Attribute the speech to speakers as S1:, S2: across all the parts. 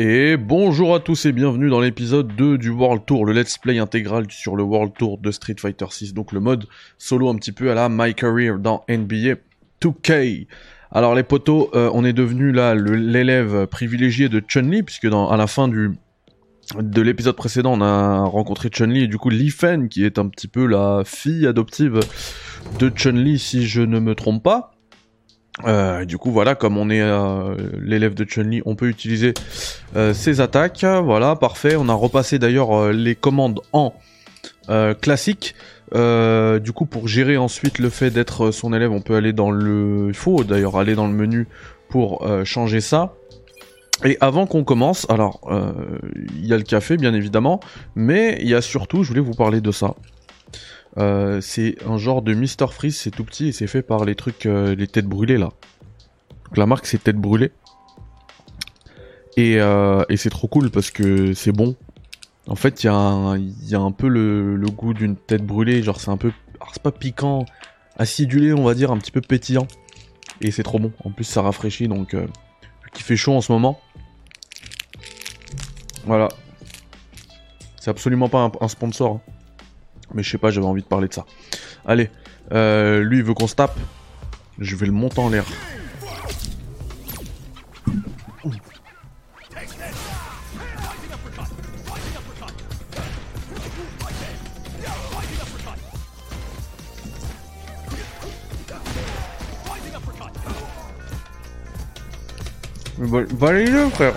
S1: Et bonjour à tous et bienvenue dans l'épisode 2 du World Tour, le let's play intégral sur le World Tour de Street Fighter 6, donc le mode solo un petit peu à la My Career dans NBA 2K. Alors les potos, euh, on est devenu là l'élève privilégié de Chun-Li, puisque à la fin du, de l'épisode précédent, on a rencontré Chun-Li et du coup Li Fen, qui est un petit peu la fille adoptive de Chun-Li, si je ne me trompe pas. Euh, du coup, voilà, comme on est euh, l'élève de Chun-Li, on peut utiliser euh, ses attaques. Voilà, parfait. On a repassé d'ailleurs les commandes en classique. Du coup, pour gérer ensuite le fait d'être son élève, on peut aller dans le... Il faut d'ailleurs aller dans le menu pour changer ça. Et avant qu'on commence, alors, il y a le café, bien évidemment, mais il y a surtout, je voulais vous parler de ça. Euh, c'est un genre de Mister Freeze, c'est tout petit et c'est fait par les trucs, euh, les têtes brûlées là. Donc la marque c'est tête brûlée. Et, euh, et c'est trop cool parce que c'est bon. En fait, il y, a un- peu le, goût d'une tête brûlée, genre c'est un peu, c'est pas piquant, acidulé on va dire, un petit peu pétillant. Et c'est trop bon. En plus ça rafraîchit donc, qu'il fait chaud en ce moment. Voilà. C'est absolument pas un, un sponsor. hein. Mais je sais pas, j'avais envie de parler de ça. Allez, euh, lui il veut qu'on se tape. Je vais le monter en l'air. Mais va, va aller le frère.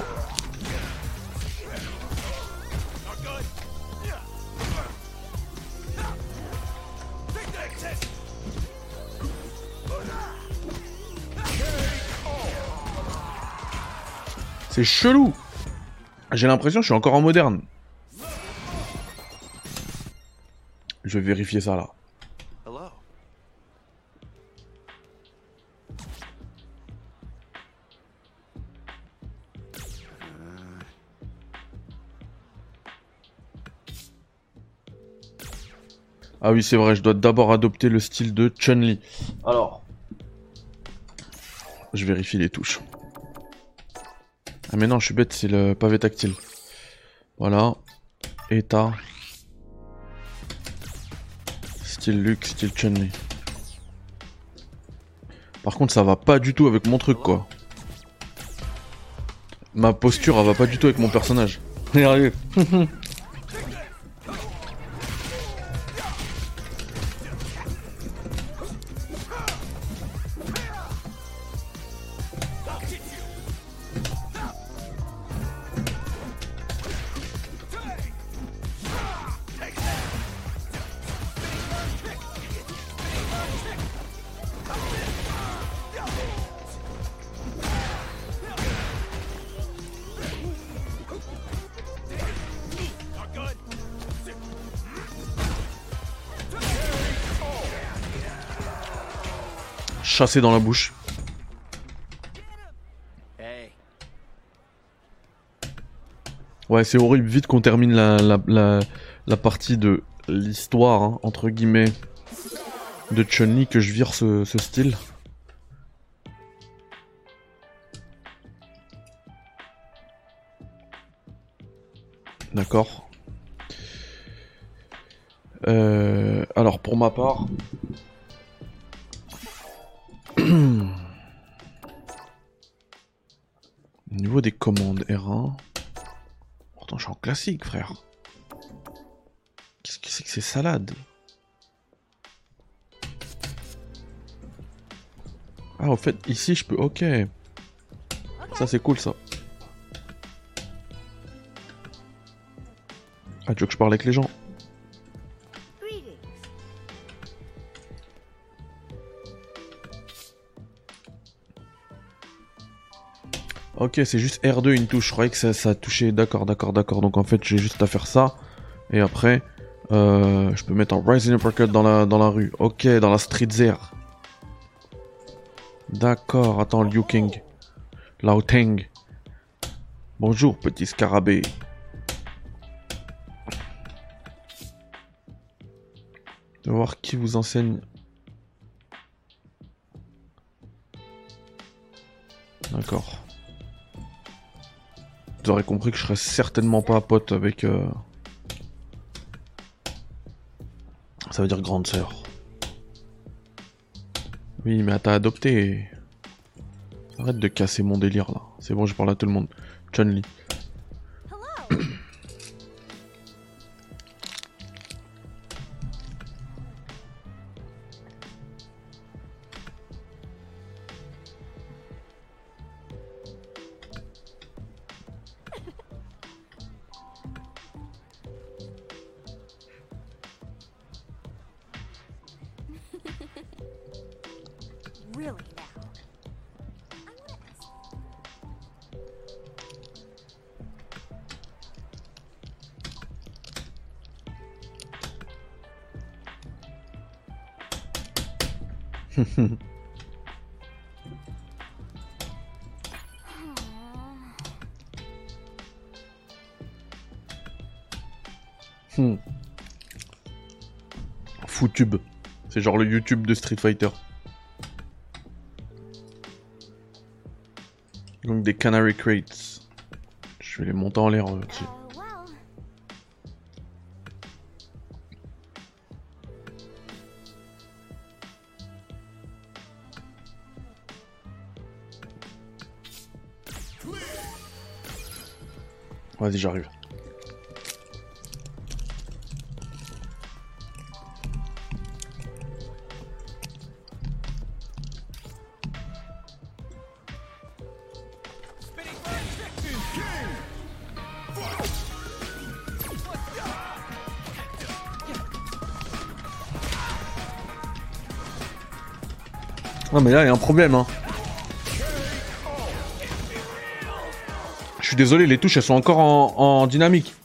S1: C'est chelou. J'ai l'impression que je suis encore en moderne. Je vais vérifier ça là. Ah oui, c'est vrai, je dois d'abord adopter le style de Chun-Li. Alors. Je vérifie les touches. Ah mais non, je suis bête, c'est le pavé tactile. Voilà. État. Style luxe, style Chun-Li. Par contre, ça va pas du tout avec mon truc, quoi. Ma posture, elle va pas du tout avec mon personnage. Regardez. Chassé dans la bouche. Ouais, c'est horrible. Vite qu'on termine la, la, la, partie de l'histoire, hein, entre guillemets, de Chun-Li, que je vire ce, ce style. D'accord. Euh, alors, pour ma part... Au niveau des commandes R1... Pourtant, je suis en classique, frère. Qu'est-ce que c'est que ces salades? Ah, au fait, ici, je peux... Ok. Ça, c'est cool, ça. Ah, tu veux que je parle avec les gens? Ok, c'est juste R2 une touche. Je croyais que ça, ça touchait. D'accord, d'accord, d'accord. Donc en fait, j'ai juste à faire ça. Et après, euh, je peux mettre en Rising Uppercut dans la, dans la rue. Ok, dans la Street Zero. D'accord, attends, Liu King. Lao Teng. Bonjour, petit scarabée. Va voir qui vous enseigne. D'accord. Vous aurez compris que je serais certainement pas pote avec... Euh, ça veut dire grande sœur. Oui, mais t'as adopté. Arrête de casser mon délire là. C'est bon, je parle à tout le monde. Chun-Li. Hmm. Foutube. C'est genre le YouTube de Street Fighter. Des Canary Crates. Je vais les monter en l'air euh, aussi. Vas-y, j'arrive. Mais là il y a un problème hein. suis désolé, les touches elles sont encore en, en dynamique.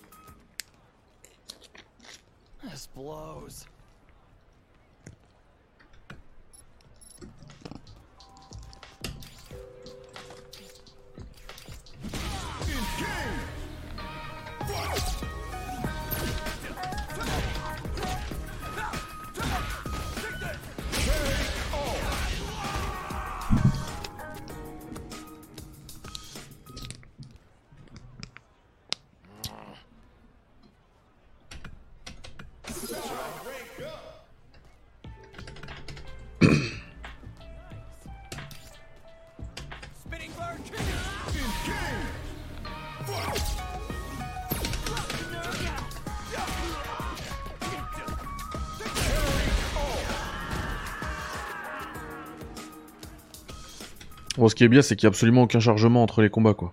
S1: Bon, ce qui est bien, c'est qu'il n'y a absolument aucun chargement entre les combats, quoi.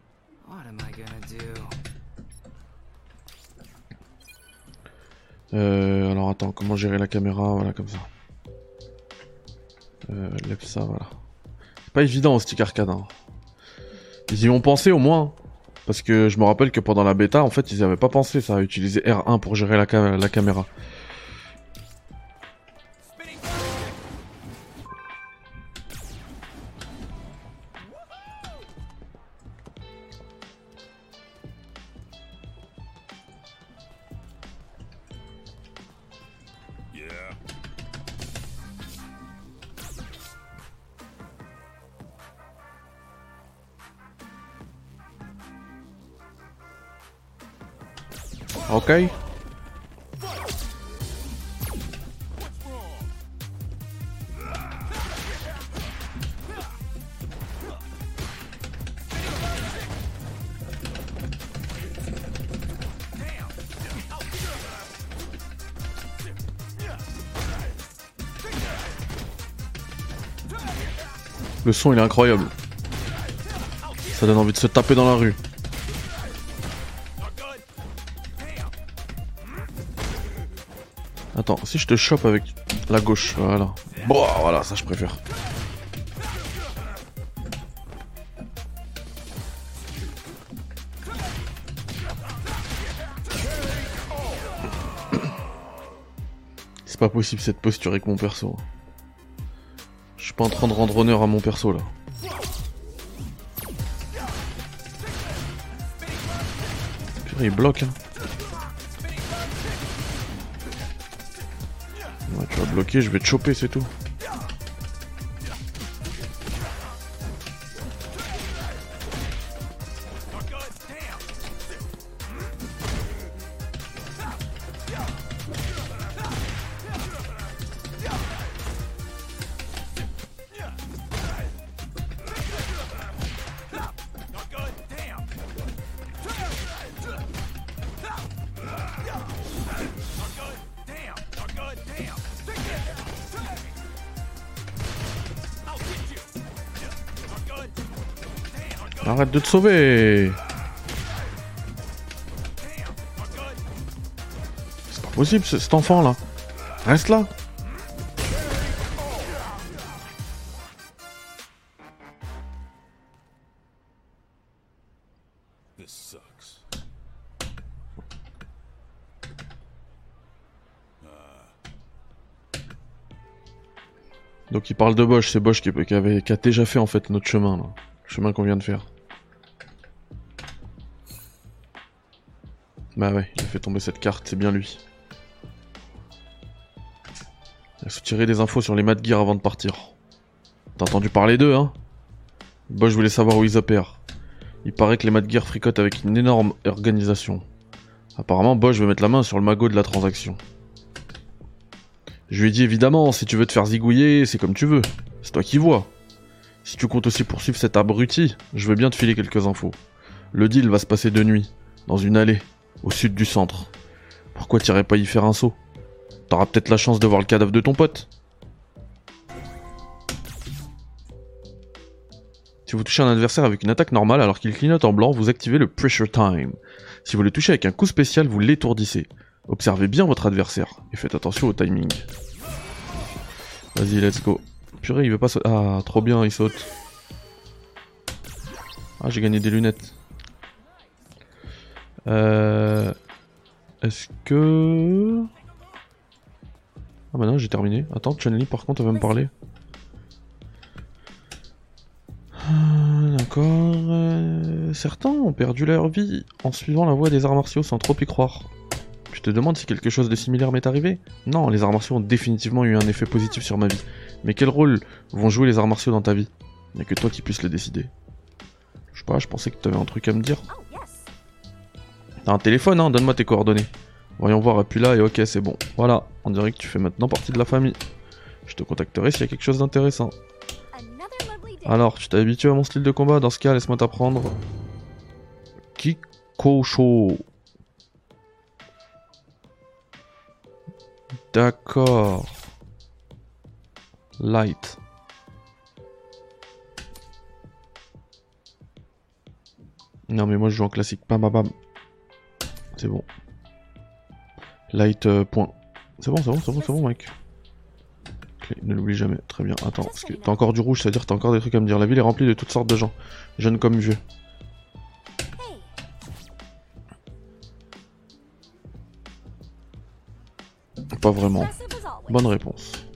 S1: Euh, alors attends, comment gérer la caméra? Voilà, comme ça. Euh, lève ça, voilà. C'est pas évident, stick arcade. Hein. Ils y ont pensé au moins. Parce que je me rappelle que pendant la bêta, en fait, ils avaient pas pensé ça, à utiliser R1 pour gérer la, la caméra. Le son est incroyable. Ça donne envie de se taper dans la rue. Attends, si je te chope avec la gauche, voilà. Bon, voilà, ça je préfère. C'est pas possible cette posture avec mon perso. Je suis pas en train de rendre honneur à mon perso là. Purée, il bloque hein. Bloquer, je vais te choper, c'est tout. De te sauver C'est pas possible cet enfant là. Reste là Donc il parle de Bosch, c'est Bosch qui, avait, qui a déjà fait en fait notre chemin là. Le chemin qu'on vient de faire. Bah ouais, il a fait tomber cette carte, c'est bien lui. Il a soutiré des infos sur les Mad Gear avant de partir. T'as entendu parler d'eux, hein? Bosch voulait savoir où ils opèrent. Il paraît que les Mad Gear fricotent avec une énorme organisation. Apparemment, Bosch veut mettre la main sur le magot de la transaction. Je lui ai dit évidemment, si tu veux te faire zigouiller, c'est comme tu veux. C'est toi qui vois. Si tu comptes aussi poursuivre cet abruti, je veux bien te filer quelques infos. Le deal va se passer de nuit, dans une allée, au sud du centre. Pourquoi t'irais pas y faire un saut? T'auras peut-être la chance de voir le cadavre de ton pote. Si vous touchez un adversaire avec une attaque normale alors qu'il clignote en blanc, vous activez le Pressure Time. Si vous le touchez avec un coup spécial, vous l'étourdissez. Observez bien votre adversaire et faites attention au timing. Vas-y, let's go. Purée, il veut pas sauter. Ah, trop bien, il saute. Ah, j'ai gagné des lunettes. Euh... Est-ce que... Ah bah non, j'ai terminé. Attends, chun par contre, elle va me parler. Ah, d'accord. Euh, certains ont perdu leur vie en suivant la voie des arts martiaux sans trop y croire. Tu te demandes si quelque chose de similaire m'est arrivé Non, les arts martiaux ont définitivement eu un effet positif sur ma vie. Mais quel rôle vont jouer les arts martiaux dans ta vie? Il n'y a que toi qui puisses le décider. Je sais pas, je pensais que tu avais un truc à me dire. T'as un téléphone, hein Donne-moi tes coordonnées. Voyons voir, et puis là, et ok, c'est bon. Voilà, on dirait que tu fais maintenant partie de la famille. Je te contacterai s'il y a quelque chose d'intéressant. Alors, tu t'es habitué à mon style de combat? Dans ce cas, laisse-moi t'apprendre. Kikosho. D'accord. Light. Non mais moi je joue en classique. Bam bam bam. C'est bon. Light euh, point. C'est bon, c'est bon, c'est bon, c'est bon mec. ne l'oublie jamais. Très bien. Attends, t'as encore du rouge, c'est-à-dire t'as encore des trucs à me dire. La ville est remplie de toutes sortes de gens. Jeunes comme vieux. Pas vraiment. Bonne réponse.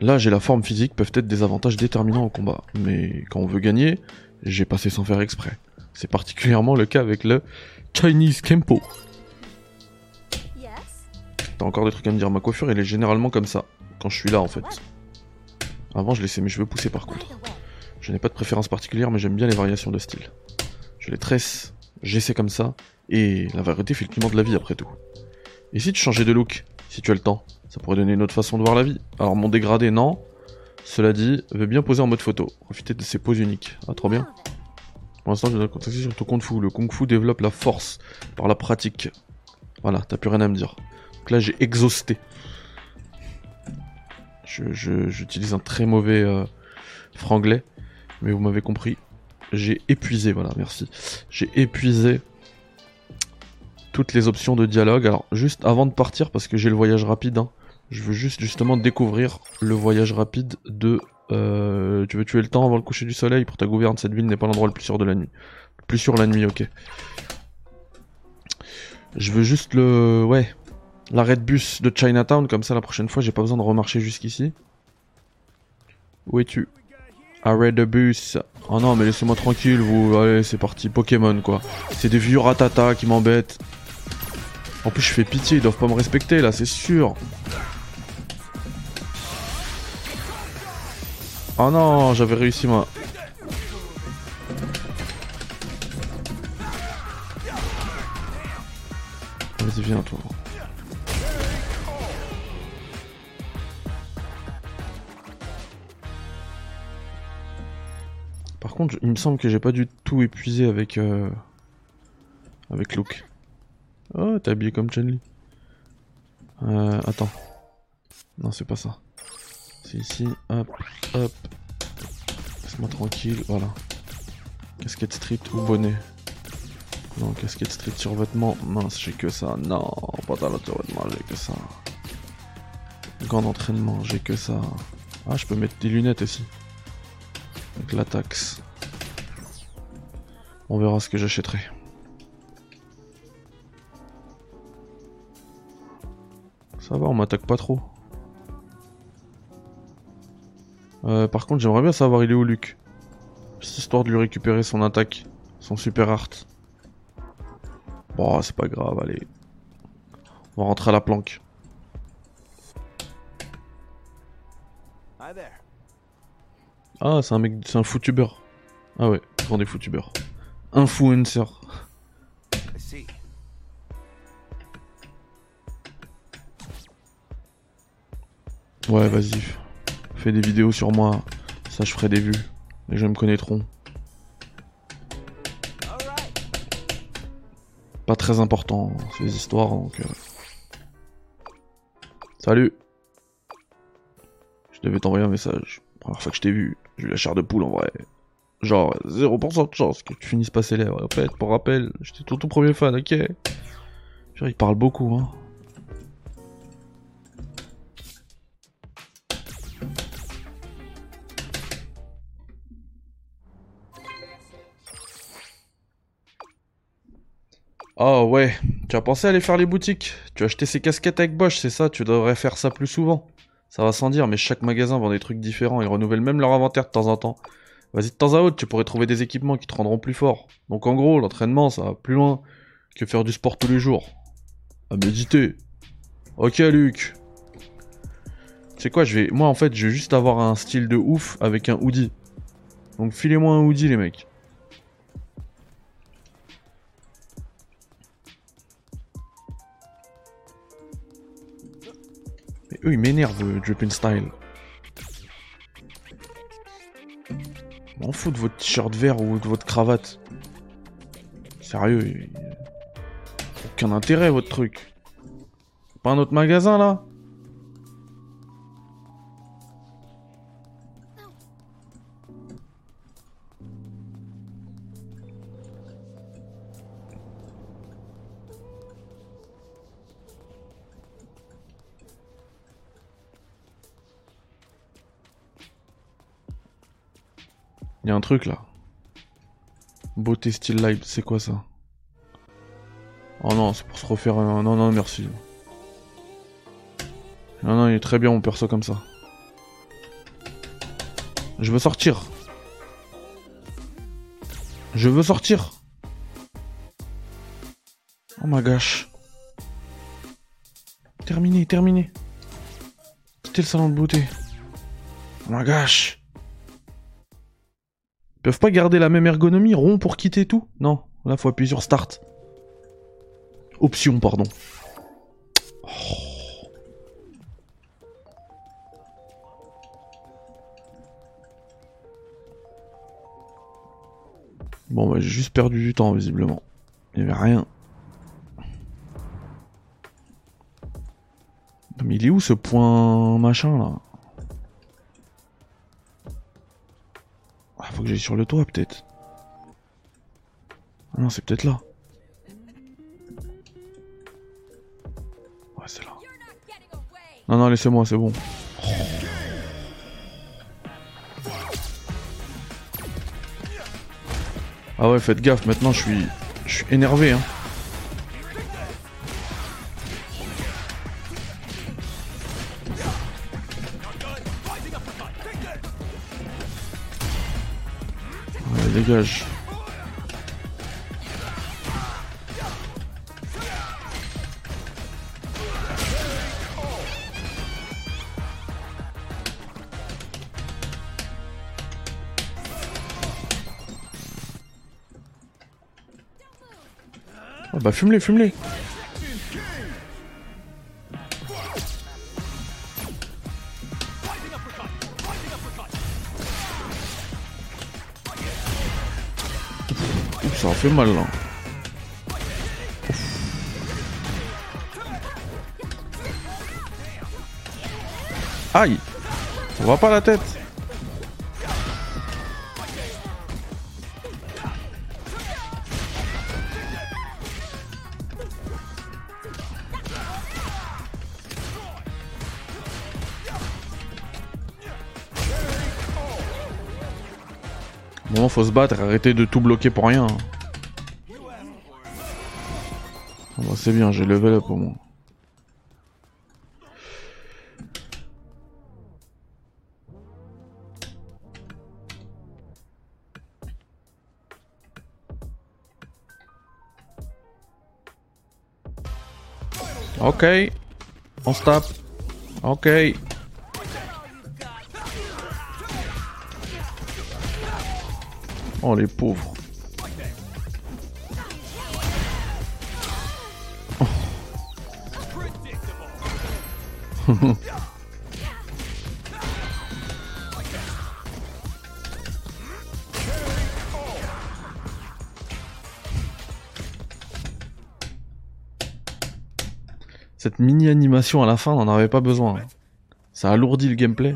S1: L'âge et la forme physique peuvent être des avantages déterminants au combat, mais quand on veut gagner, j'ai passé sans faire exprès. C'est particulièrement le cas avec le Chinese Kempo. T'as encore des trucs à me dire, ma coiffure elle est généralement comme ça, quand je suis là en fait. Avant je laissais mes cheveux pousser par contre. Je n'ai pas de préférence particulière mais j'aime bien les variations de style. Je les tresse, j'essaie comme ça, et la variété fait le piment de la vie après tout. Et si tu changeais de look, si tu as le temps, ça pourrait donner une autre façon de voir la vie. Alors mon dégradé, non. Cela dit, veux bien poser en mode photo. Profiter de ces poses uniques. Ah, trop bien. Pour l'instant, je dois contacter sur ton kung fu. Le kung fu développe la force par la pratique. Voilà, t'as plus rien à me dire. Donc là, j'ai exhausté. J'utilise je, un très mauvais euh, franglais, mais vous m'avez compris. J'ai épuisé, voilà, merci. J'ai épuisé toutes les options de dialogue. Alors juste avant de partir, parce que j'ai le voyage rapide, hein, je veux juste justement découvrir le voyage rapide de... Euh, tu veux tuer le temps avant le coucher du soleil pour ta gouverne, cette ville n'est pas l'endroit le plus sûr de la nuit. plus sûr la nuit, ok. Je veux juste le... Ouais. L'arrêt de bus de Chinatown, comme ça la prochaine fois j'ai pas besoin de remarcher jusqu'ici. Où es-tu? Arrêt de bus. Oh non mais laissez-moi tranquille vous, allez c'est parti, Pokémon quoi. C'est des vieux ratata qui m'embêtent. En plus, je fais pitié, ils doivent pas me respecter là, c'est sûr. Oh non, j'avais réussi moi. Vas-y, viens toi. Par contre, il me semble que j'ai pas du tout épuisé avec euh, avec Luke. Oh, t'es habillé comme Chun-Li. Euh, attends. Non, c'est pas ça. Ici. Hop, hop. Laisse-moi tranquille, voilà. Casquette street ou bonnet Non, casquette street sur vêtements. Mince, j'ai que ça. Non, pantalon sur vêtements, j'ai que ça. Gants d'entraînement, j'ai que ça. Ah, je peux mettre des lunettes aussi. Avec la taxe. On verra ce que j'achèterai. Ça va, on m'attaque pas trop. Euh, par contre, j'aimerais bien savoir il est où Luc? Juste histoire de lui récupérer son attaque, son super art. Bon, c'est pas grave, allez. On va rentrer à la planque. Ah, c'est un mec, c'est un footubeur. Ah ouais, grand des footubeurs. Influencer. Ouais, vas-y. Fais des vidéos sur moi. Ça, je ferai des vues. Les gens me connaîtront. Pas très important, ces histoires, donc... Euh. Salut Je devais t'envoyer un message. Première fois que je t'ai vu, j'ai eu la chair de poule en vrai. Genre 0% de chance que tu finisses pas célèbre. Répète, pour rappel, j'étais ton tout premier fan, ok Genre il parle beaucoup, hein. Oh ouais, tu as pensé à aller faire les boutiques? Tu as acheté ces casquettes avec Bosch, c'est ça? Tu devrais faire ça plus souvent. Ça va sans dire, mais chaque magasin vend des trucs différents. Ils renouvellent même leur inventaire de temps en temps. Vas-y, de temps à autre, tu pourrais trouver des équipements qui te rendront plus fort. Donc en gros, l'entraînement, ça va plus loin que faire du sport tous les jours. À méditer. Ok, Luc. C'est quoi, je vais... Moi, en fait, je vais juste avoir un style de ouf avec un hoodie. Donc filez-moi un hoodie, les mecs. Eux, ils m'énervent, Dripping Style. M'en fous de votre t-shirt vert ou de votre cravate. Sérieux, aucun intérêt votre truc. Pas un autre magasin là? Il y a un truc là. Beauté style live, c'est quoi ça? Oh non, c'est pour se refaire un... Non, non, merci. Non, non, il est très bien mon perso comme ça. Je veux sortir. Je veux sortir. Oh my gosh. Terminé, terminé. Quittez le salon de beauté. Oh my gosh. Ils peuvent pas garder la même ergonomie, rond pour quitter tout? Non, là faut appuyer sur Start. Option, pardon. Oh. Bon bah j'ai juste perdu du temps visiblement. Il y avait rien. Mais il est où ce point machin là? Que j'aille sur le toit peut-être. Ah non, c'est peut-être là. Ouais, c'est là. Non, non, laissez-moi, c'est bon. Ah ouais, faites gaffe, maintenant je suis... Je suis énervé, hein. Bah fume-les, fume-les. Ça fait mal là. Aïe. On va pas la tête faut se battre, arrêter de tout bloquer pour rien. Ah bah, c'est bien, j'ai level up au moins. Ok. On stop. Ok. Oh les pauvres. Cette mini animation à la fin, on n'en avait pas besoin. Ça alourdit le gameplay.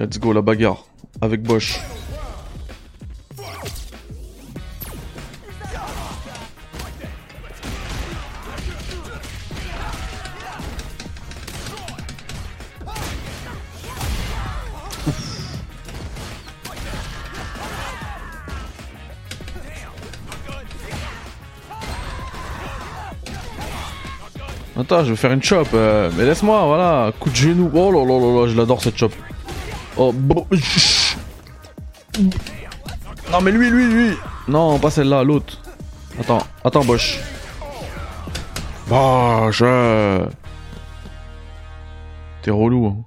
S1: Let's go la bagarre. Avec Bosch. Attends, je vais faire une chop. euh, mais laisse-moi, voilà. Coup de genou. Oh là là là je l'adore cette chop. Oh, bon. Non, mais lui, lui, lui. Non, pas celle-là, l'autre. Attends, attends, Bosch. Bosch. euh. T'es relou. hein.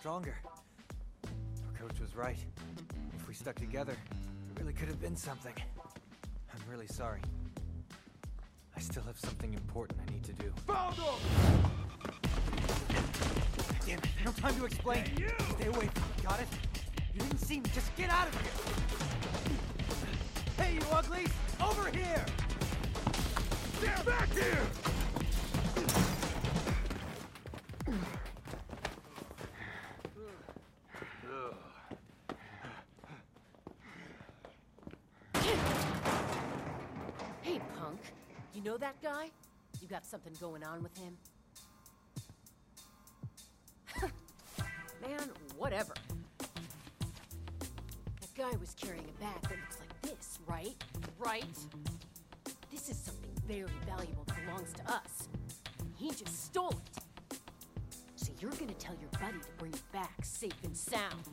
S2: Stronger. Our coach was right. If we stuck together, it really could have been something. I'm really sorry. I still have something important I need to do.
S3: Found them!
S2: Damn it, no time to explain. Stay away from me, got it? You didn't see me, just get out of here! Hey, you uglies! Over here!
S3: Get back here!
S4: Hey, punk. You know that guy? You got something going on with him? Man, whatever. That guy was carrying a bag that looks like this, right? Right? This is something very valuable that belongs to us. He just stole it. So you're gonna tell your buddy to bring it back safe and sound.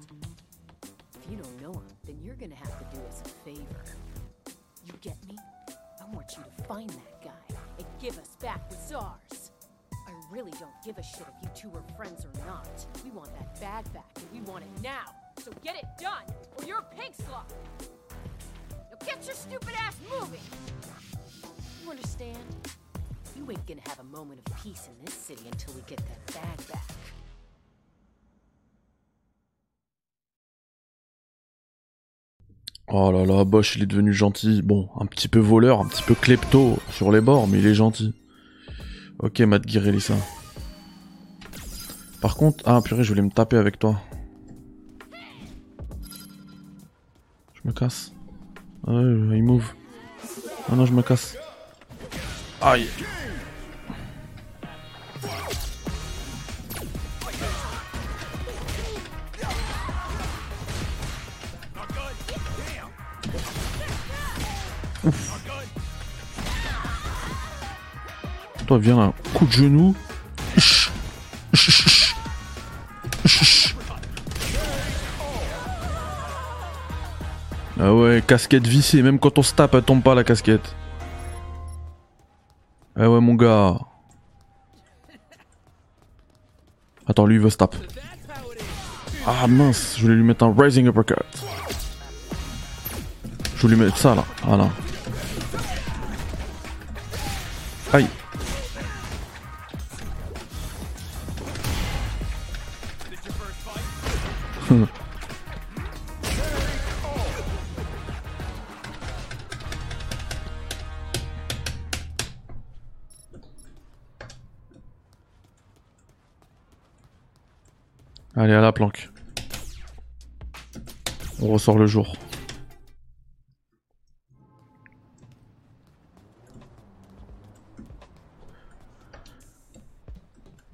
S4: If you don't know him, then you're gonna have to do us a favor. You get me? Want you to find that guy and give us back what's ours. I really don't give a shit if you two are friends or not. We want that bag back and we want it now. So get it done or you're a pig slot. Now get your stupid ass moving. You understand? You ain't gonna have a moment of peace in this city until we get that bag back.
S1: Oh là là, Bosch, il est devenu gentil. Bon, un petit peu voleur, un petit peu klepto sur les bords, mais il est gentil. Ok, Matt Guirelli, ça. Par contre, ah purée, je voulais me taper avec toi. Je me casse. Ah il move. Ah non, je me casse. Aïe. Toi, viens là. Coup de genou. Ah ouais, casquette vissée. Même quand on se tape, elle tombe pas la casquette. Ah ouais, mon gars. Attends, lui, il veut se taper. Ah mince, je voulais lui mettre un Rising Uppercut. Je voulais lui mettre ça là. Voilà. Aïe. Allez, à la planque. On ressort le jour.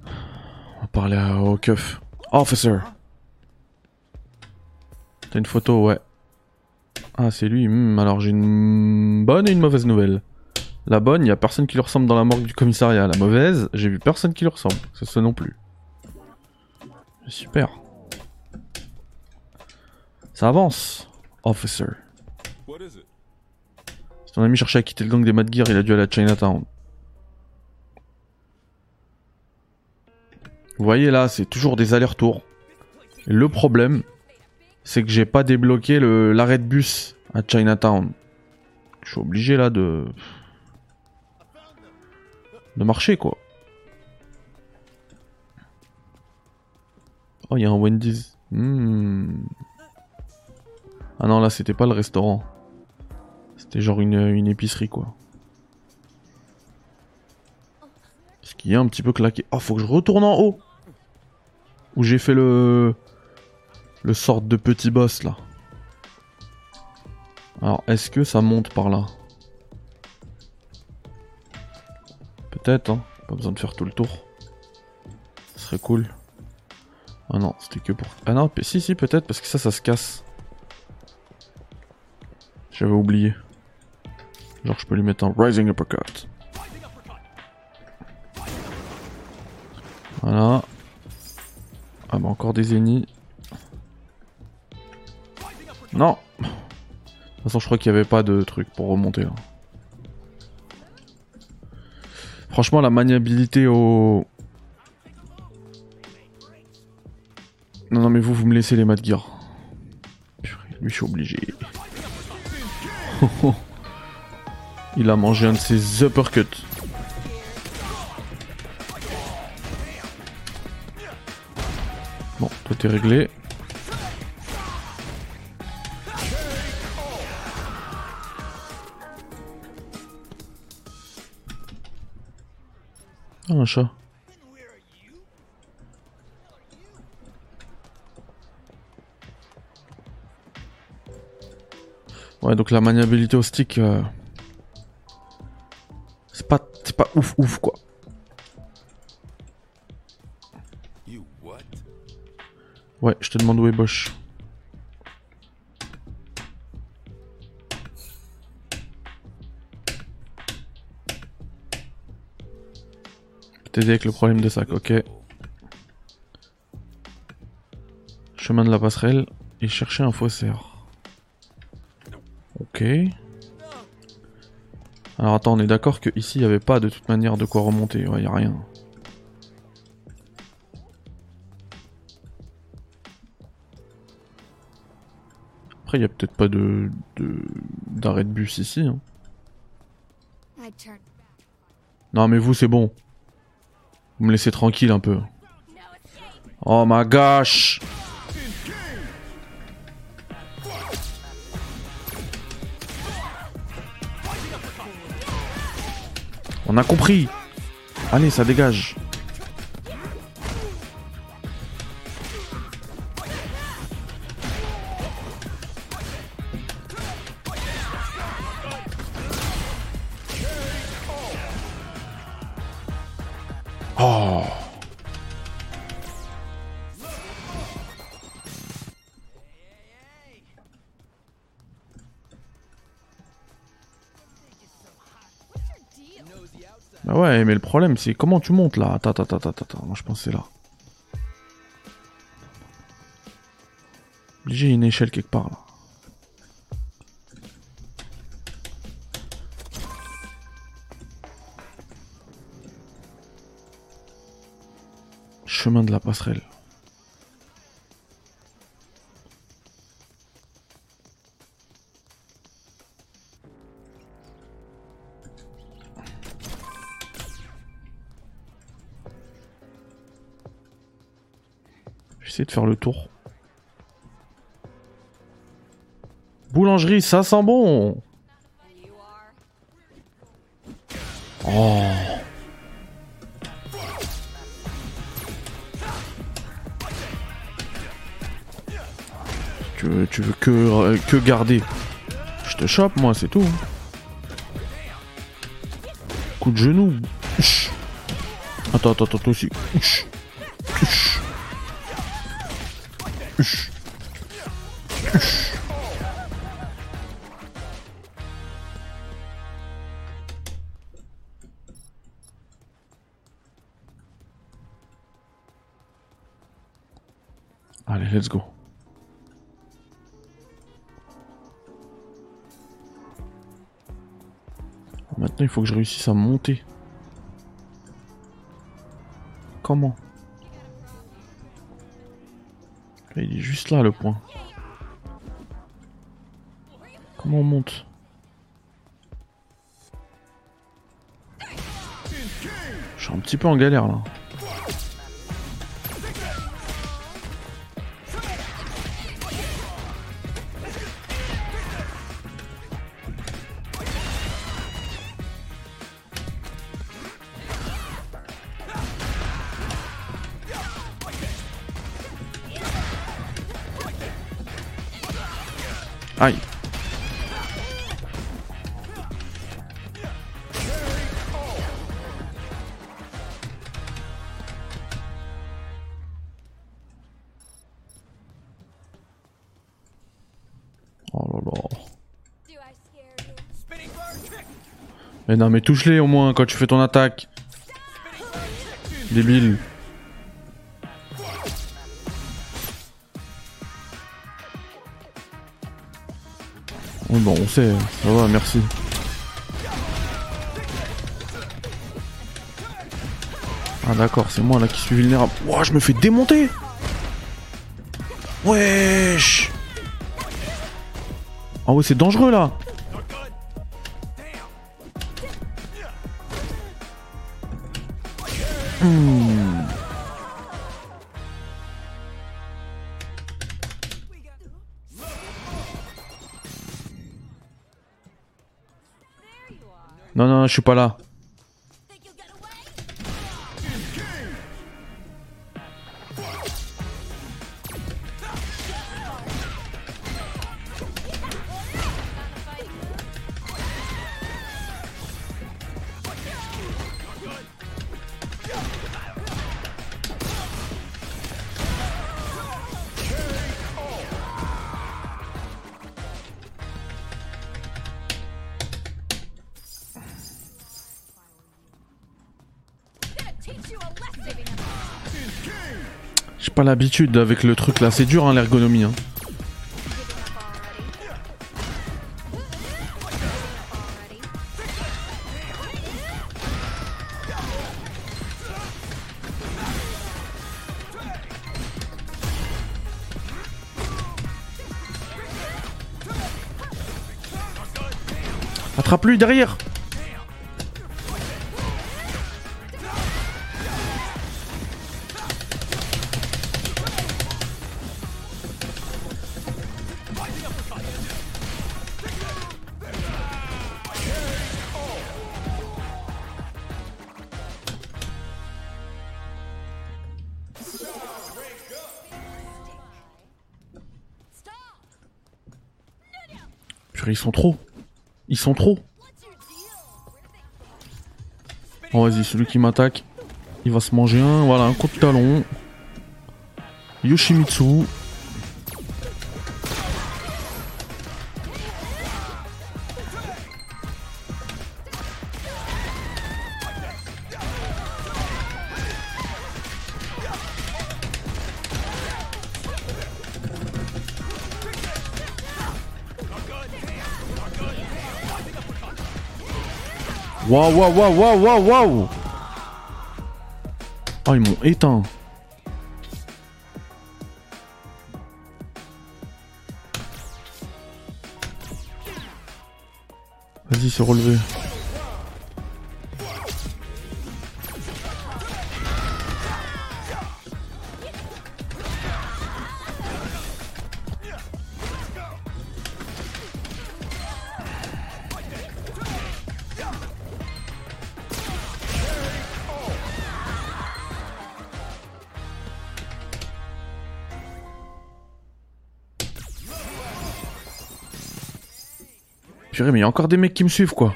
S1: On va parler à- au keuf. Officer. T'as une photo, ouais. Ah, c'est lui. Hmm, alors j'ai une bonne et une mauvaise nouvelle. La bonne, il y a personne qui lui ressemble dans la morgue du commissariat. La mauvaise, j'ai vu personne qui lui ressemble. C'est ça non plus. Super. Ça avance, officer. Si ton ami cherchait à quitter le gang des Mad Gear, il a dû aller à Chinatown. Vous voyez là, c'est toujours des allers-retours. Et le problème, c'est que j'ai pas débloqué l'arrêt de bus à Chinatown. Je suis obligé là de... de marcher quoi. Oh, il y a un Wendy's. Hmm. Ah non, là, c'était pas le restaurant. C'était genre une, une épicerie, quoi. Ce qui est un petit peu claqué. Oh, faut que je retourne en haut. Où j'ai fait le... Le sort de petit boss, là. Alors, est-ce que ça monte par là Peut-être, hein. Pas besoin de faire tout le tour. Ce serait cool. Ah non, c'était que pour... Ah non, si, si, peut-être, parce que ça, ça se casse. J'avais oublié. Genre, je peux lui mettre un Rising Uppercut. Voilà. Ah bah, encore des ennemis. Non De toute façon, je crois qu'il n'y avait pas de truc pour remonter, là. Franchement, la maniabilité au... Non, non, mais vous, vous me laissez les Mad Gear. Lui, je suis obligé. Il a mangé un de ses uppercuts. Bon, tout est réglé. Un chat. Ouais, donc la maniabilité au stick, euh, c'est pas, c'est pas ouf ouf quoi. Ouais, je te demande où est Bosch. T'aider avec le problème de sac, ok. Chemin de la passerelle et chercher un faussaire. Ok. Alors attends, on est d'accord que ici il n'y avait pas de toute manière de quoi remonter, ouais, y a rien. Après, il y a peut-être pas de d'arrêt de, bus ici. hein. Non, mais vous, c'est bon. Vous me laissez tranquille un peu. Oh my gosh! On a compris. Allez, ça dégage. Problème c'est comment tu montes là Attends, attends, attends, attends. Moi je pensais là. Obligé une échelle quelque part là. Chemin de la passerelle. De faire le tour. Boulangerie, ça sent bon. Oh. Tu veux, tu veux que, que garder? Je te chope, moi, c'est tout. Coup de genou. Attends, attends, attends, toi aussi. Allez, let's go. Maintenant, il faut que je réussisse à monter. Comment? Il est juste là le point. Comment on monte Je suis un petit peu en galère là. Mais non, mais touche-les au moins quand tu fais ton attaque. Débile. Oui, bon, on sait. Ça va, merci. Ah d'accord, c'est moi là qui suis vulnérable. Ouah, je me fais démonter Wesh Ah ouais, c'est dangereux là Non, non, je suis pas là. L'habitude avec le truc là. C'est dur hein, l'ergonomie. Hein. Attrape-lui derrière Ils sont trop. Ils sont trop. Bon, vas-y, celui qui m'attaque, il va se manger un. Voilà, un coup de talon. Yoshimitsu. Waouh, waouh, waouh, waouh, waouh, waouh Oh, ils m'ont éteint. Vas-y, se relever. Mais il y a encore des mecs qui me suivent, quoi.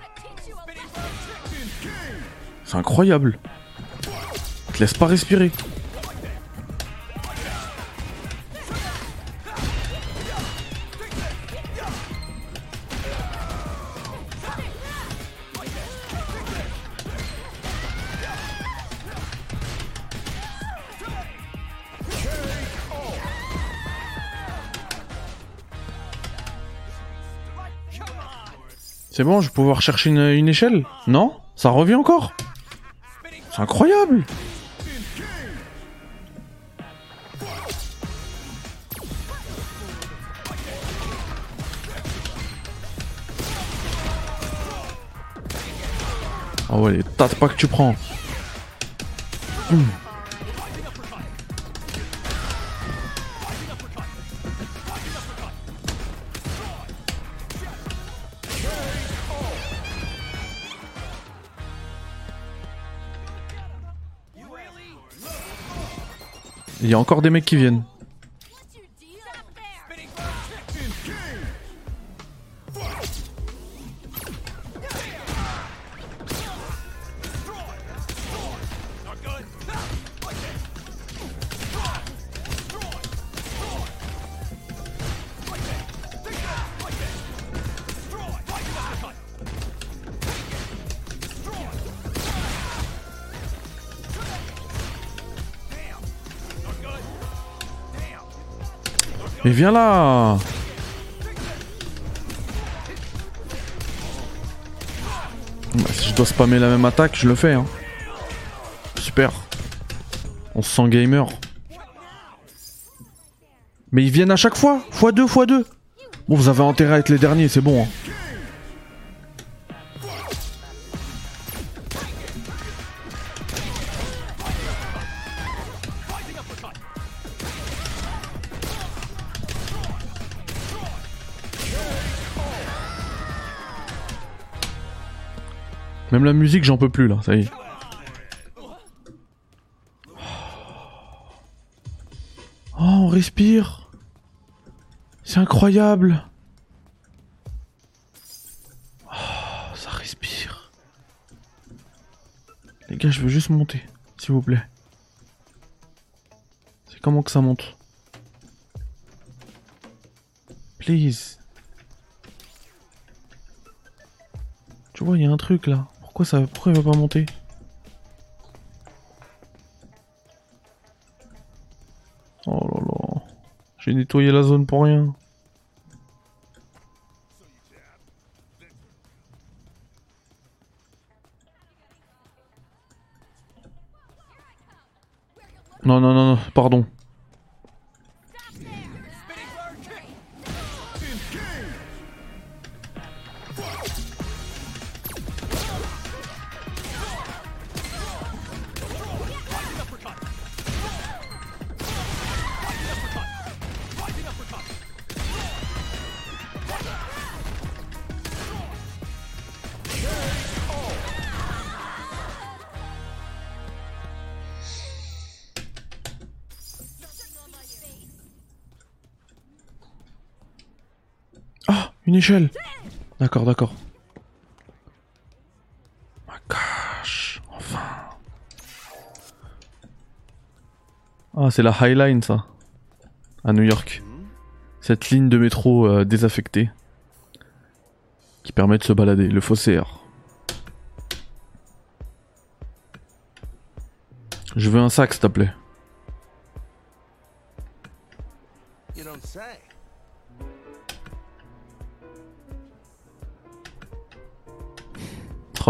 S1: C'est incroyable. Te laisse pas respirer. C'est bon, je vais pouvoir chercher une, échelle Non? Ça revient encore? C'est incroyable Ah ouais, les tas de pas que tu prends. Hum. Il y a encore des mecs qui viennent. Mais viens là Si je dois spammer la même attaque, je le fais. Hein. Super. On se sent gamer. Mais ils viennent à chaque fois Fois deux, fois deux Bon, vous avez intérêt à être les derniers, c'est bon. hein. Même la musique, j'en peux plus là, ça y est. Oh, on respire. C'est incroyable. Oh, ça respire. Les gars, je veux juste monter, s'il vous plaît. C'est comment que ça monte? Please. Tu vois, il y a un truc là. Pourquoi ça pourquoi il va pas monter Oh là là. J'ai nettoyé la zone pour rien. D'accord, d'accord. Ma gosh, enfin. Ah, c'est la High Line, ça. À New York. Cette ligne de métro euh, désaffectée. Qui permet de se balader. Le faussaire. Je veux un sac, s'il te plaît.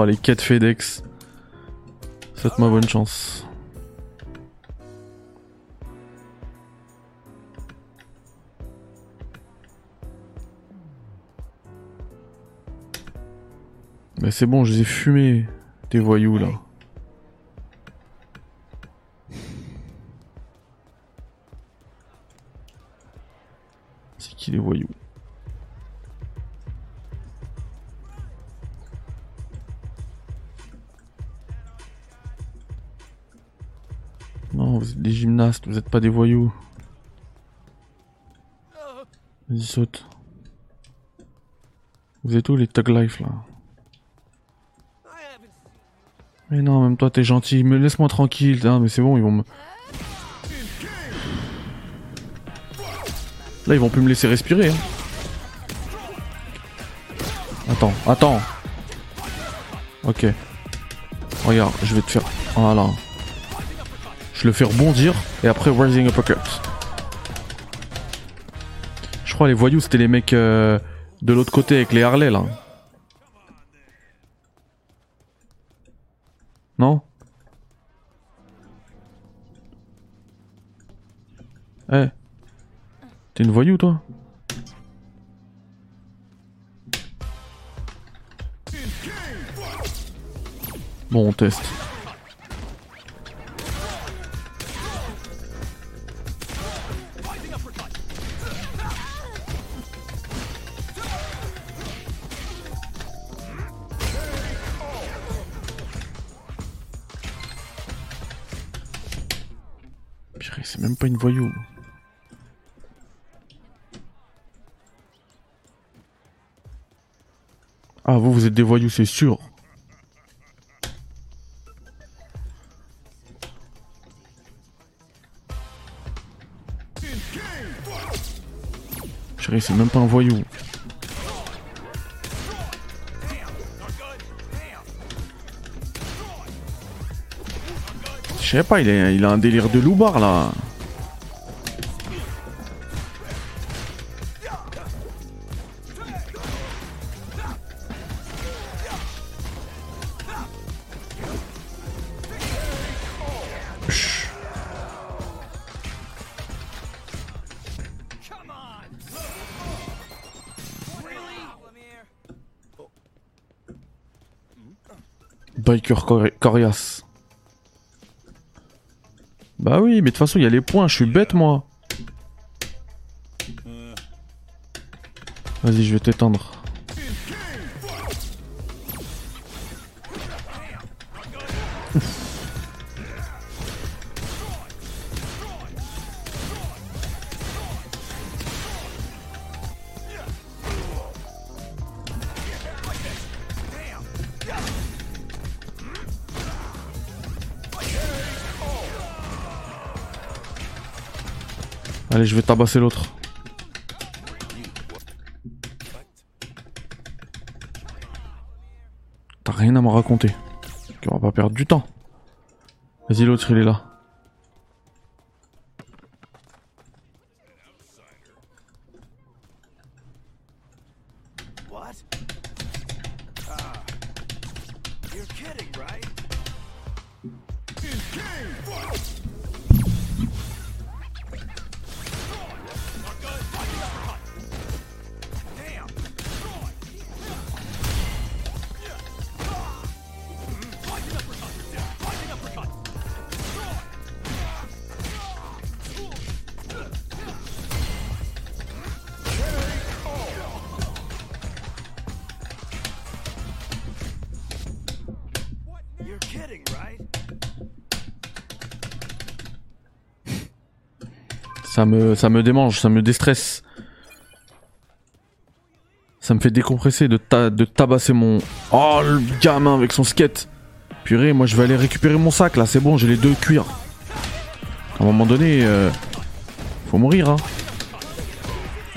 S1: Les quêtes FedEx. Souhaite-moi bonne chance. Mais c'est bon, je les ai fumés, tes voyous là. C'est qui les voyous? Vous êtes pas des voyous. Vas-y, saute. Vous êtes où les Tug Life là? Mais non, même toi t'es gentil, mais laisse-moi tranquille. Mais c'est bon, ils vont me. Là, ils vont plus me laisser respirer. hein. Attends, attends. Ok. Regarde, je vais te faire. Voilà. Je le fais rebondir et après Rising Uppercut. Je crois les voyous c'était les mecs euh, de l'autre côté avec les Harley là. Non? Eh T'es une voyou toi? Bon on teste. C'est même pas une voyou. Ah, vous, vous êtes des voyous, c'est sûr. Chérie, c'est même pas un voyou. Sais pas, il, est, il a un délire de loupard là. Biker cori- coriace. Bah mais de toute façon, il y a les points, je suis bête moi. Vas-y, je vais t'éteindre. Je vais tabasser l'autre. T'as rien à me raconter. On va pas perdre du temps. Vas-y, l'autre, il est là. Ça me, ça me démange, ça me déstresse. Ça me fait décompresser de, ta- de tabasser mon... Oh, le gamin avec son skate. Purée, moi je vais aller récupérer mon sac là, c'est bon, j'ai les deux cuirs. À un moment donné, euh, faut mourir, hein.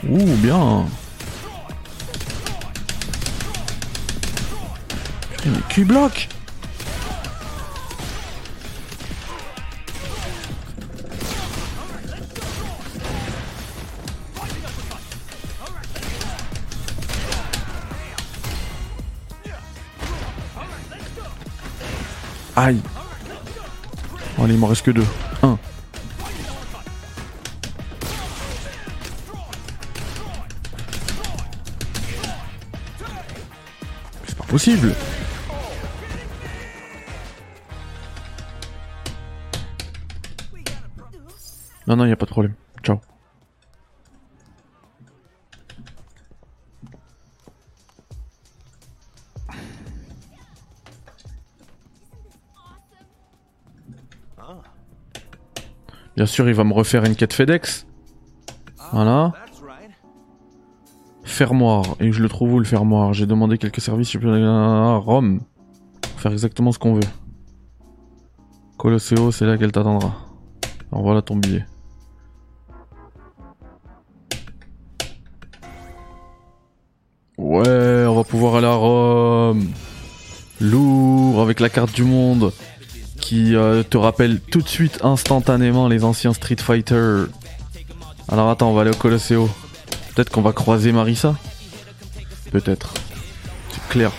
S1: Ouh, bien. Putain, mais qui bloque il m'en reste que deux. Un. C'est pas possible. Non, non, y a pas de problème. Ciao. Bien sûr, il va me refaire une quête FedEx. Voilà. Fermoir. Et je le trouve où le fermoir? J'ai demandé quelques services à Rome. Pour faire exactement ce qu'on veut. Colosseo, c'est là qu'elle t'attendra. Alors voilà ton billet. Ouais, on va pouvoir aller à Rome. Lourd, avec la carte du monde qui euh, te rappelle tout de suite instantanément les anciens Street Fighter. Alors attends, on va aller au Colosseo. Peut-être qu'on va croiser Marissa Peut-être. C'est clair.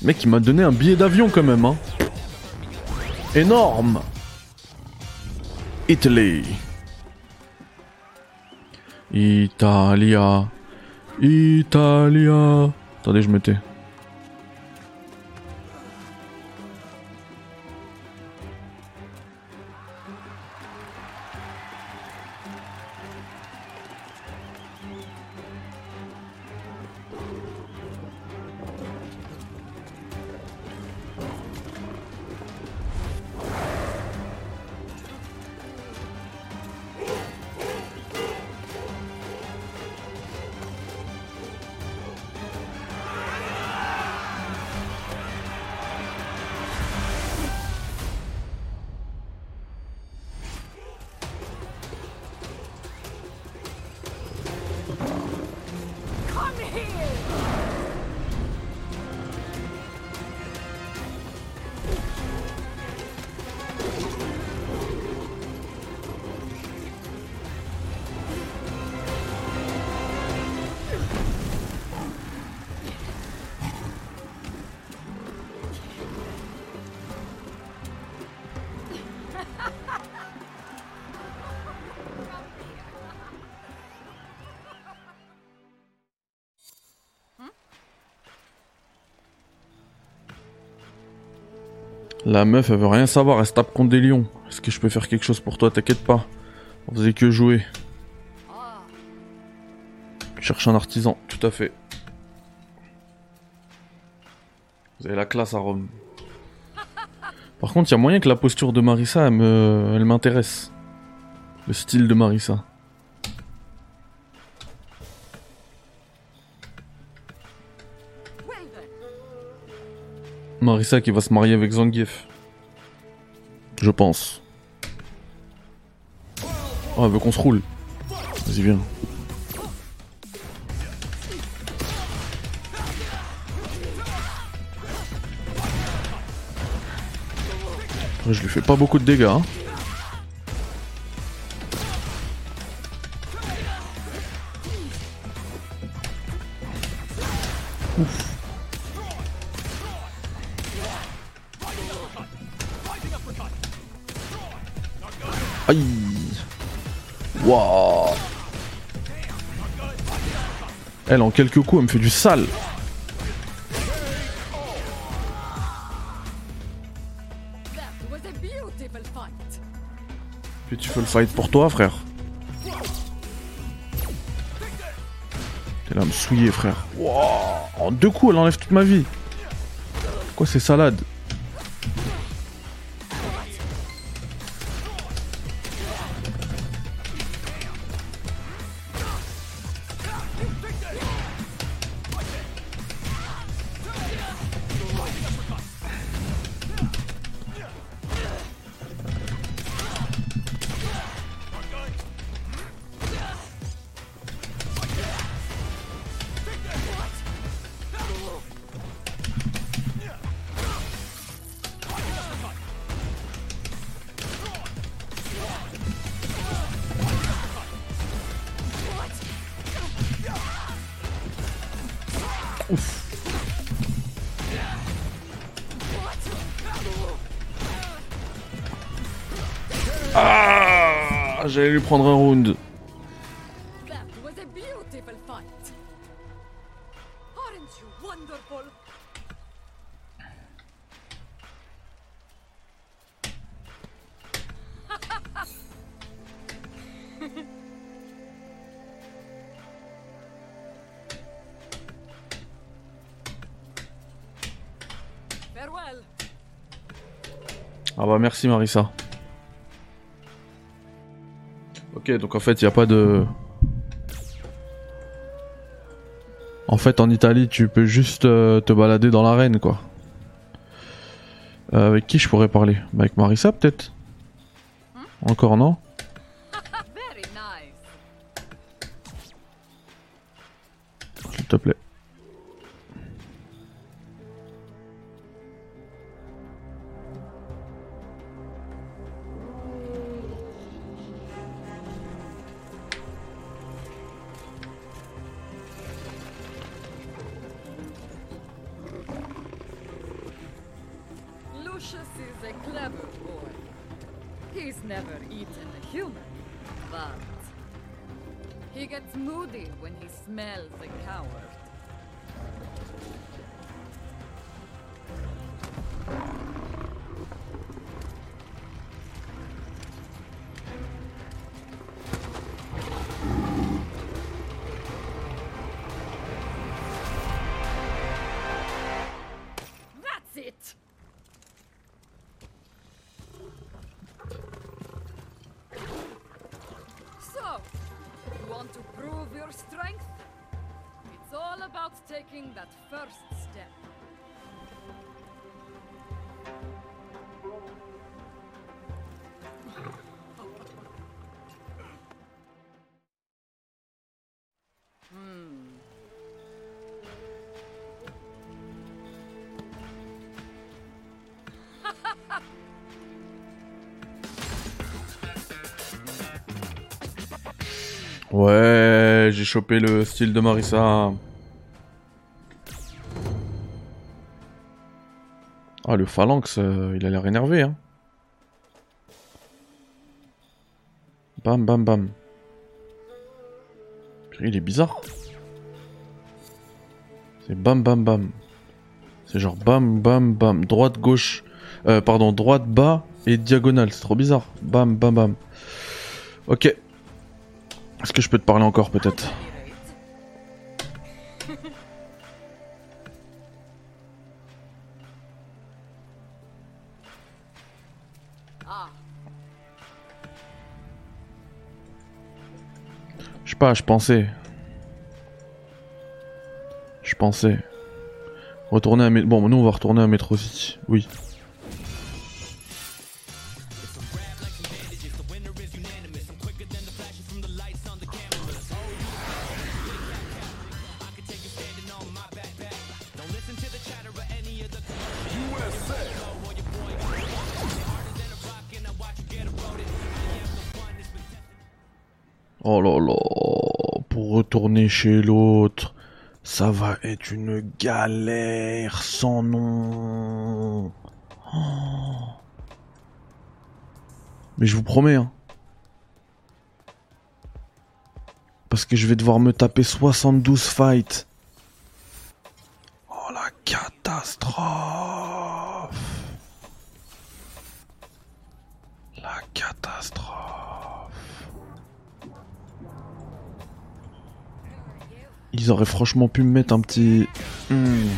S1: Mec, il m'a donné un billet d'avion quand même, hein. Énorme Italy. Italia. Italia. Attendez, je me tais. La meuf, elle veut rien savoir, elle se tape contre des lions. Est-ce que je peux faire quelque chose pour toi? T'inquiète pas. On faisait que jouer. Cherche un artisan, tout à fait. Vous avez la classe à Rome. Par contre, il y a moyen que la posture de Marissa, elle me- elle m'intéresse. Le style de Marissa. Marissa qui va se marier avec Zangief. Je pense. Oh, elle veut qu'on se roule. Vas-y, viens. Je lui fais pas beaucoup de dégâts. hein. Elle, en quelques coups, elle me fait du sale.
S4: was a beautiful fight.
S1: Pour toi, frère. T'es là à me souiller, frère. Wouah En deux coups, elle enlève toute ma vie. Quoi, ces salades merci Marissa. Ok, donc en fait, il n'y a pas de... En fait, en Italie, tu peux juste euh, te balader dans l'arène, quoi. Euh, avec qui je pourrais parler? Bah, Avec Marissa, peut-être Encore non? Chopé le style de Marissa. Ah, le phalanx, euh, il a l'air énervé, hein. Bam, bam, bam. Il est bizarre. C'est bam, bam, bam. C'est genre bam, bam, bam. Droite, gauche. Euh, pardon, droite, bas et diagonale. C'est trop bizarre. Bam, bam, bam. Ok. Est-ce que je peux te parler encore, peut-être Je sais pas, je pensais. Je pensais. Retourner à. Bon, nous on va retourner à Metro City. Oui. L'autre, ça va être une galère sans nom. Oh. Mais je vous promets, hein. Parce que je vais devoir me taper 72 fights. Franchement pu me mettre un petit... Hmm.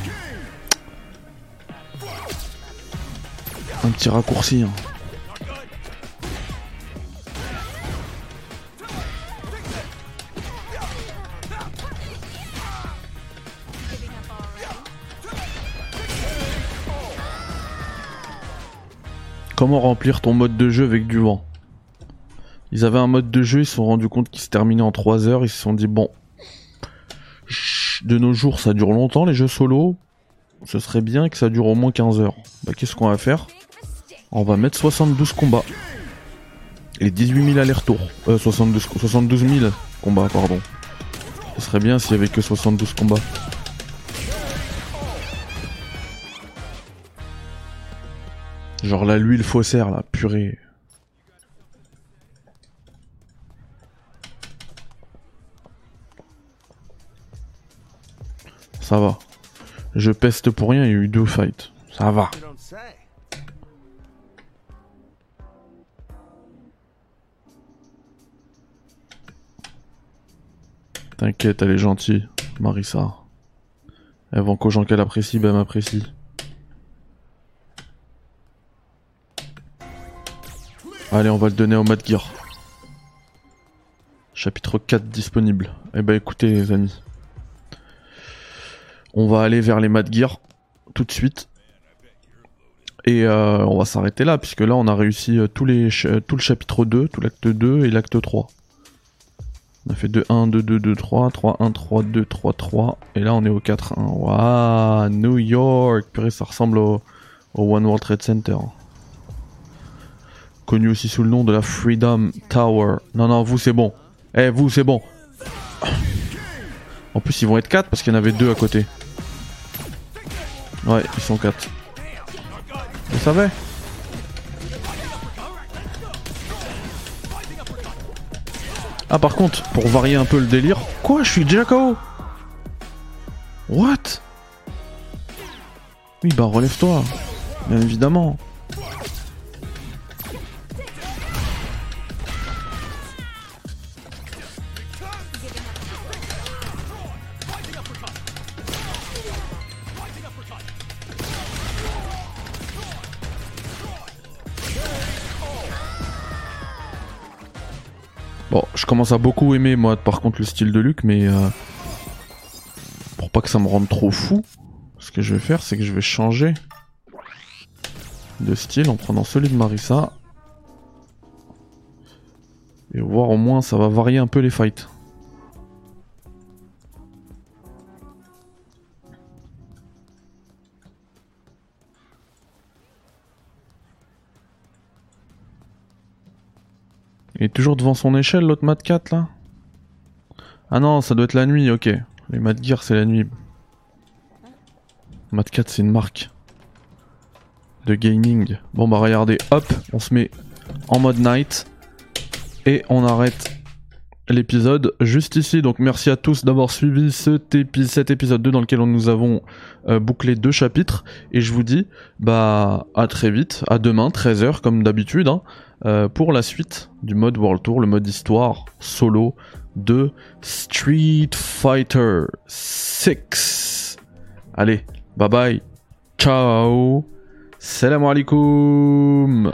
S1: Un petit raccourci. hein. Comment remplir ton mode de jeu avec du vent? Ils avaient un mode de jeu, ils se sont rendus compte qu'il se terminait en 3 heures, ils se sont dit bon, de nos jours ça dure longtemps les jeux solo, ce serait bien que ça dure au moins 15 heures. Bah qu'est-ce qu'on va faire? On va mettre 72 combats. Et 18 000 allers-retours. Euh, 72, 72 000 combats, pardon. Ce serait bien s'il y avait que 72 combats. Genre là, l'huile faussaire, là, purée. Ça va. Je peste pour rien, il y a eu deux fights. Ça va. T'inquiète, elle est gentille, Marissa. Avant qu'aux gens qu'elle apprécie, ben elle m'apprécie. Allez, on va le donner au Mad Gear. Chapitre 4 disponible. Eh ben écoutez les amis. On va aller vers les Mad Gear tout de suite. Et euh, on va s'arrêter là, puisque là on a réussi euh, tous les euh, tout le chapitre 2, tout l'acte 2 et l'acte 3. On a fait 2, 1, 2, 2, 2, 3, 3, 1, 3, 2, 3, 3. Et là on est au 4, 1. Waouh, New York Purée, ça ressemble au, au One World Trade Center. Connu aussi sous le nom de la Freedom Tower. Non, non, vous c'est bon. Eh, vous c'est bon. En plus, ils vont être 4 parce qu'il y en avait 2 à côté. Ouais, ils sont 4. Vous savez Ah, par contre, pour varier un peu le délire. Quoi Je suis déjà KO What? Oui, bah relève-toi. Bien évidemment. Commence à beaucoup aimer moi par contre le style de Luc, mais euh, pour pas que ça me rende trop fou, ce que je vais faire c'est que je vais changer de style en prenant celui de Marissa. Et voir au moins ça va varier un peu les fights. Il est toujours devant son échelle, l'autre Mat 4 là? Ah non, ça doit être la nuit, ok. Les Mat Gear, c'est la nuit. Mat 4, c'est une marque de gaming. Bon, bah regardez, hop, on se met en mode night et on arrête l'épisode juste ici. Donc merci à tous d'avoir suivi cet, épi- cet épisode 2 dans lequel nous avons euh, bouclé deux chapitres. Et je vous dis, bah à très vite, à demain, 13h comme d'habitude. hein euh, pour la suite du mode World Tour, le mode histoire solo de Street Fighter 6. Allez, bye bye, ciao, salam alaikum.